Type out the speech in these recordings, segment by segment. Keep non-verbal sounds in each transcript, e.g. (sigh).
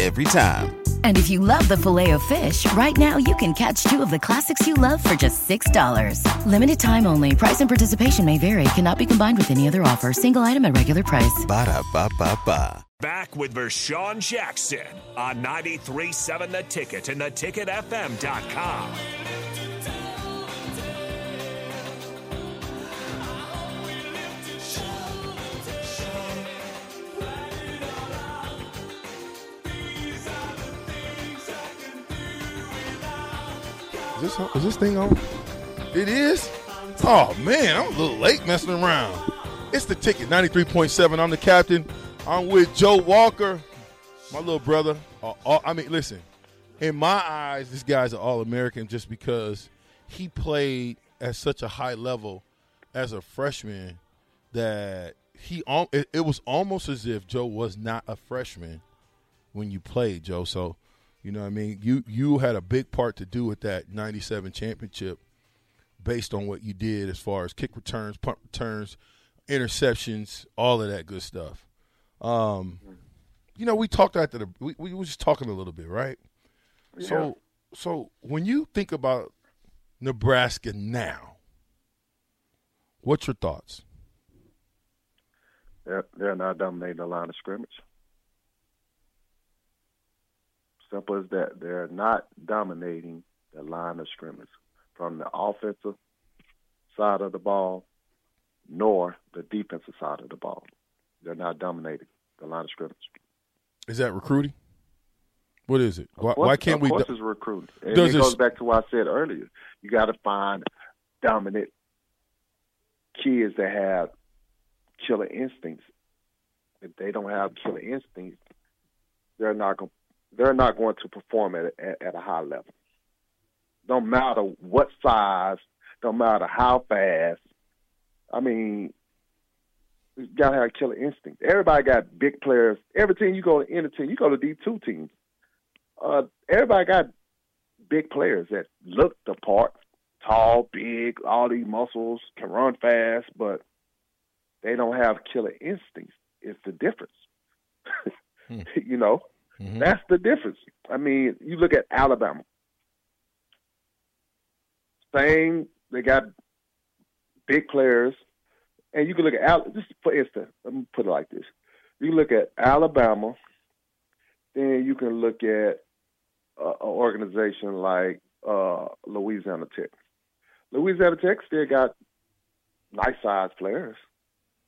Every time. And if you love the Filet-O-Fish, right now you can catch two of the classics you love for just $6. Limited time only. Price and participation may vary. Cannot be combined with any other offer. Single item at regular price. Ba da ba ba ba. Back with Vershan Jackson on 93.7 The Ticket and theticketfm.com. Is this, is this thing on? It is? Oh, man, I'm a little late messing around. It's the ticket, 93.7. I'm the captain. I'm with Joe Walker, my little brother. Uh, uh, I mean, listen, in my eyes, this guy's an All American just because he played at such a high level as a freshman that he it, it was almost as if Joe was not a freshman when you played, Joe. So, you know what I mean? You you had a big part to do with that 97 championship based on what you did as far as kick returns, punt returns, interceptions, all of that good stuff. Um, you know, we talked after the we, we were just talking a little bit, right? So so when you think about Nebraska now, what's your thoughts? They're, they're not dominating the line of scrimmage. Simple as that. They're not dominating the line of scrimmage from the offensive side of the ball nor the defensive side of the ball. They're not dominating the line of scrimmage. Is that recruiting? What is it? Why, course- why can't of we? course do- it's recruiting. And Does it goes back to what I said earlier. You got to find dominant kids that have killer instincts. If they don't have killer instincts, they're not going. They're not going to perform at, at at a high level. Don't matter what size. Don't matter how fast. I mean, you gotta have killer instinct. Everybody got big players. Every team you go to, any team, you go to D two teams. Uh, everybody got big players that look the part, tall, big, all these muscles, can run fast, but they don't have killer instincts. It's the difference. (laughs) you know, Mhm. that's the difference. I mean, you look at Alabama. Same, they got big players, and you can look at Al. Just for instance, let me put it like this: you look at Alabama, then you can look at uh, an organization like uh, Louisiana Tech. Louisiana Tech still got nice sized players,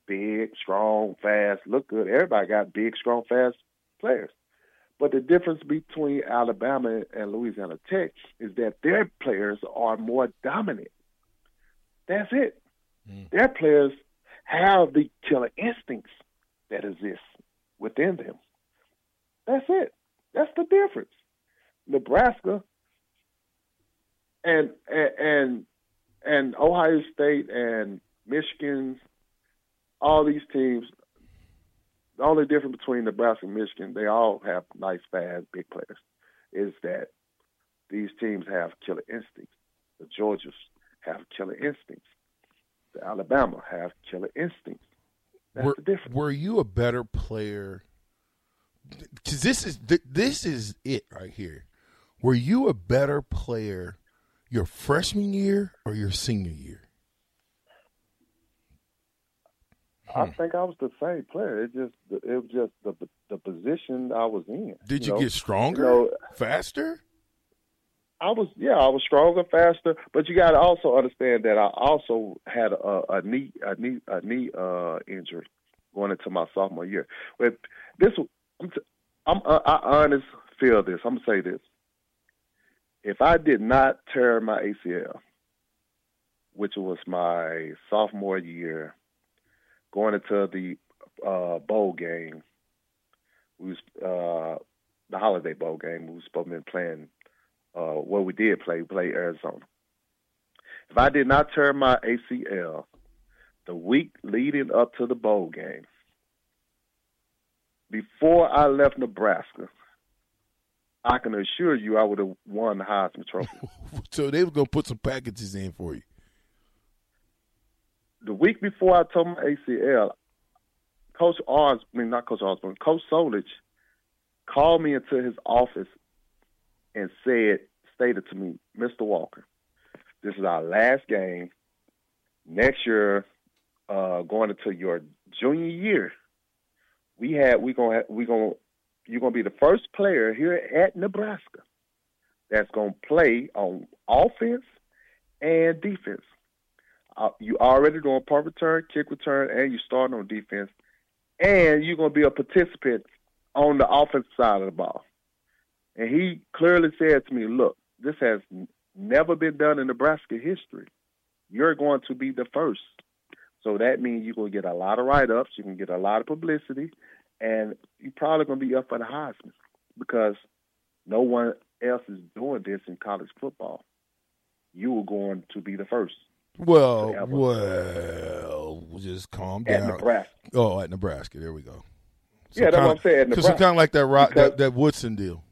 big, strong, fast, look good. Everybody got big, strong, fast players. But the difference between Alabama and Louisiana Tech is that their players are more dominant. That's it. Mm. Their players have the killer instincts that exist within them. That's it. That's the difference. Nebraska and and and, and Ohio State and Michigan, all these teams. The only difference between Nebraska and Michigan, they all have nice, fast, big players, is that these teams have killer instincts. The Georgias have killer instincts. The Alabama have killer instincts. That's were, the difference. were you a better player? Because this is this is it right here. Were you a better player your freshman year or your senior year? I think I was the same player. It just it was just the the position I was in. Did you, know? get stronger, You know, faster? I was yeah, I was stronger, faster, but you got to also understand that I also had a, a knee a knee a knee uh, injury going into my sophomore year. But this I'm, t- I'm uh, I honest feel this. I'm gonna say this. If I did not tear my ACL, which was my sophomore year, going into the uh, bowl game, we was uh, the holiday bowl game. We was supposed to be playing. Uh, well, we did play. We played Arizona. If I did not tear my ACL the week leading up to the bowl game, before I left Nebraska, I can assure you I would have won the Heisman Trophy. (laughs) so they were gonna put some packages in for you. The week before I tore my ACL, Coach Ars, I mean not Coach Osborne, Coach Solich called me into his office and said, stated to me, Mr. Walker, this is our last game. Next year, uh, going into your junior year, we had we gonna we gonna you're gonna be the first player here at Nebraska that's gonna play on offense and defense. Uh, you already doing punt return, kick return, and you starting on defense, and you're gonna be a participant on the offensive side of the ball. And he clearly said to me, "Look, this has never been done in Nebraska history. You're going to be the first. So that means you're going to get a lot of write ups, you can get a lot of publicity, and you're probably going to be up for the Heisman because no one else is doing this in college football. You are going to be the first. Well, well, just calm down. At Nebraska. Oh, at Nebraska. There we go. So yeah, that's kinda, what I'm saying. Because it's kind of like that, rock, that that Woodson deal.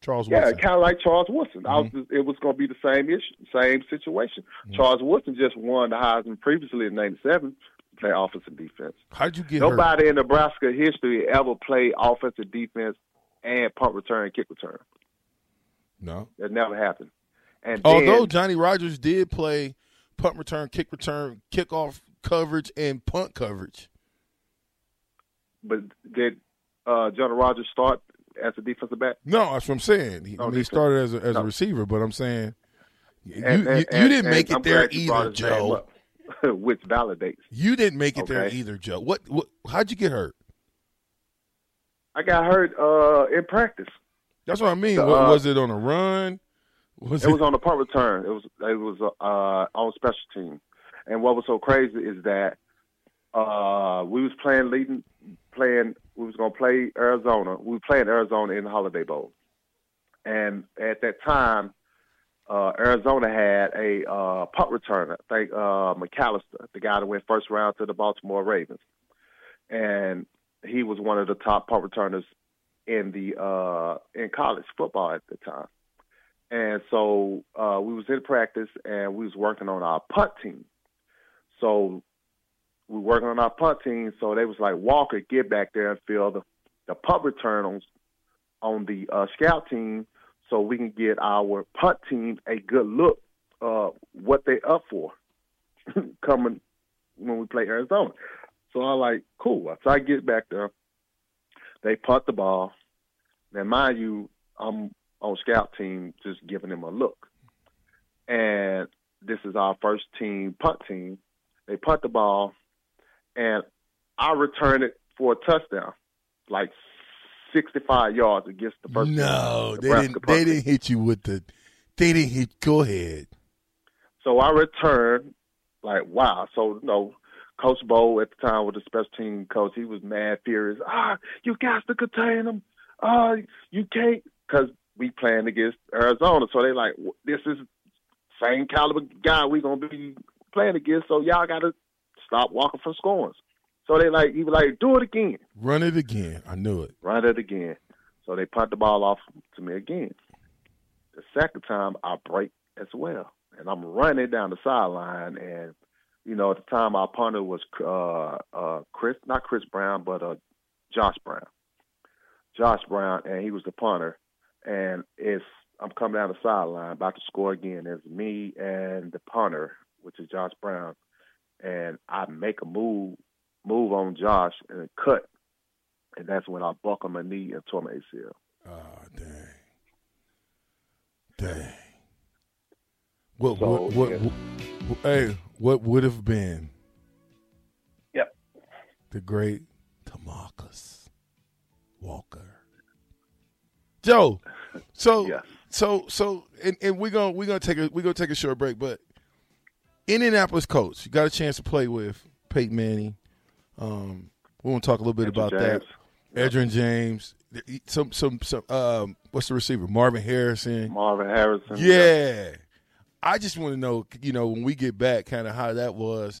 Charles yeah, Woodson. kind of like Charles Woodson. Mm-hmm. Was, it was going to be the same issue, same situation. Mm-hmm. Charles Woodson just won the Heisman previously in '97, play offensive defense. How did you get? Nobody hurt? in Nebraska history ever played offensive defense and punt return, kick return. No, that never happened. And although then, Johnny Rodgers did play punt return, kick return, kickoff coverage, and punt coverage, but did uh, Johnny Rodgers start as a defensive back? No, that's what I'm saying. He, No, I mean, he started as a, as No. a receiver, but I'm saying you, And- you, and- you and- didn't make it I'm there glad you brought either, Joe. (laughs) which validates. You didn't make it there either, Joe. What, what? How'd you get hurt? I got hurt uh, in practice. That's what I mean. The, What- uh, was it on a run? Was It was on the punt return. It was it was uh, on special team. And what was so crazy is that uh, we was playing leading playing we was gonna play Arizona. We were playing Arizona in the Holiday Bowl. And at that time, uh, Arizona had a uh, punt returner, I think uh, McAlister, the guy that went first round to the Baltimore Ravens. And he was one of the top punt returners in the uh, in college football at the time. And so uh, we was in practice and we was working on our punt team. So we were working on our punt team. So they was like, Walker, get back there and fill the, the punt return on, on the uh, scout team so we can get our punt team a good look uh, what they up for (laughs) coming when we play Arizona. So I like, cool. So I get back there. They punt the ball. Now, mind you, I'm on scout team just giving them a look. And this is our first team punt team. They punt the ball, and I return it for a touchdown, like 65 yards against the first. no, they didn't. They didn't hit you with the. They didn't hit. Go ahead. So I return, like, wow. So, you know, Coach Bo at the time was the special team coach. He was mad furious. Ah, you got to contain them. Ah, you can't, because we playing against Arizona. So they like, this is same caliber guy we gonna be playing against. So y'all got to stop walking from scores. So they like, he was like, do it again, Run it again. I knew it. run it again. So they punt the ball off to me again. The second time I break as well, and I'm running down the sideline. And you know, at the time our punter was uh, uh, Chris, not Chris Brown, but uh, Josh Brown. Josh Brown, and he was the punter. And it's I'm coming down the sideline, about to score again. It's me and the punter, which is Josh Brown, and I make a move, move on Josh and cut, and that's when I buckled my knee and tore my ACL. Oh, ah, dang. Dang. What, So, what, what, yeah. what- hey, what would have been Yep. the great Tamarcus Walker. Joe, so Yes. so so and, and we're gonna we're gonna take a we're gonna take a short break, but Indianapolis coach, you got a chance to play with Peyton Manning. Um, we want to talk a little bit about that. James. Edgerrin James, some some some um, what's the receiver? Marvin Harrison. Marvin Harrison. Yeah. I just want to know, you know, when we get back, kind of how that was.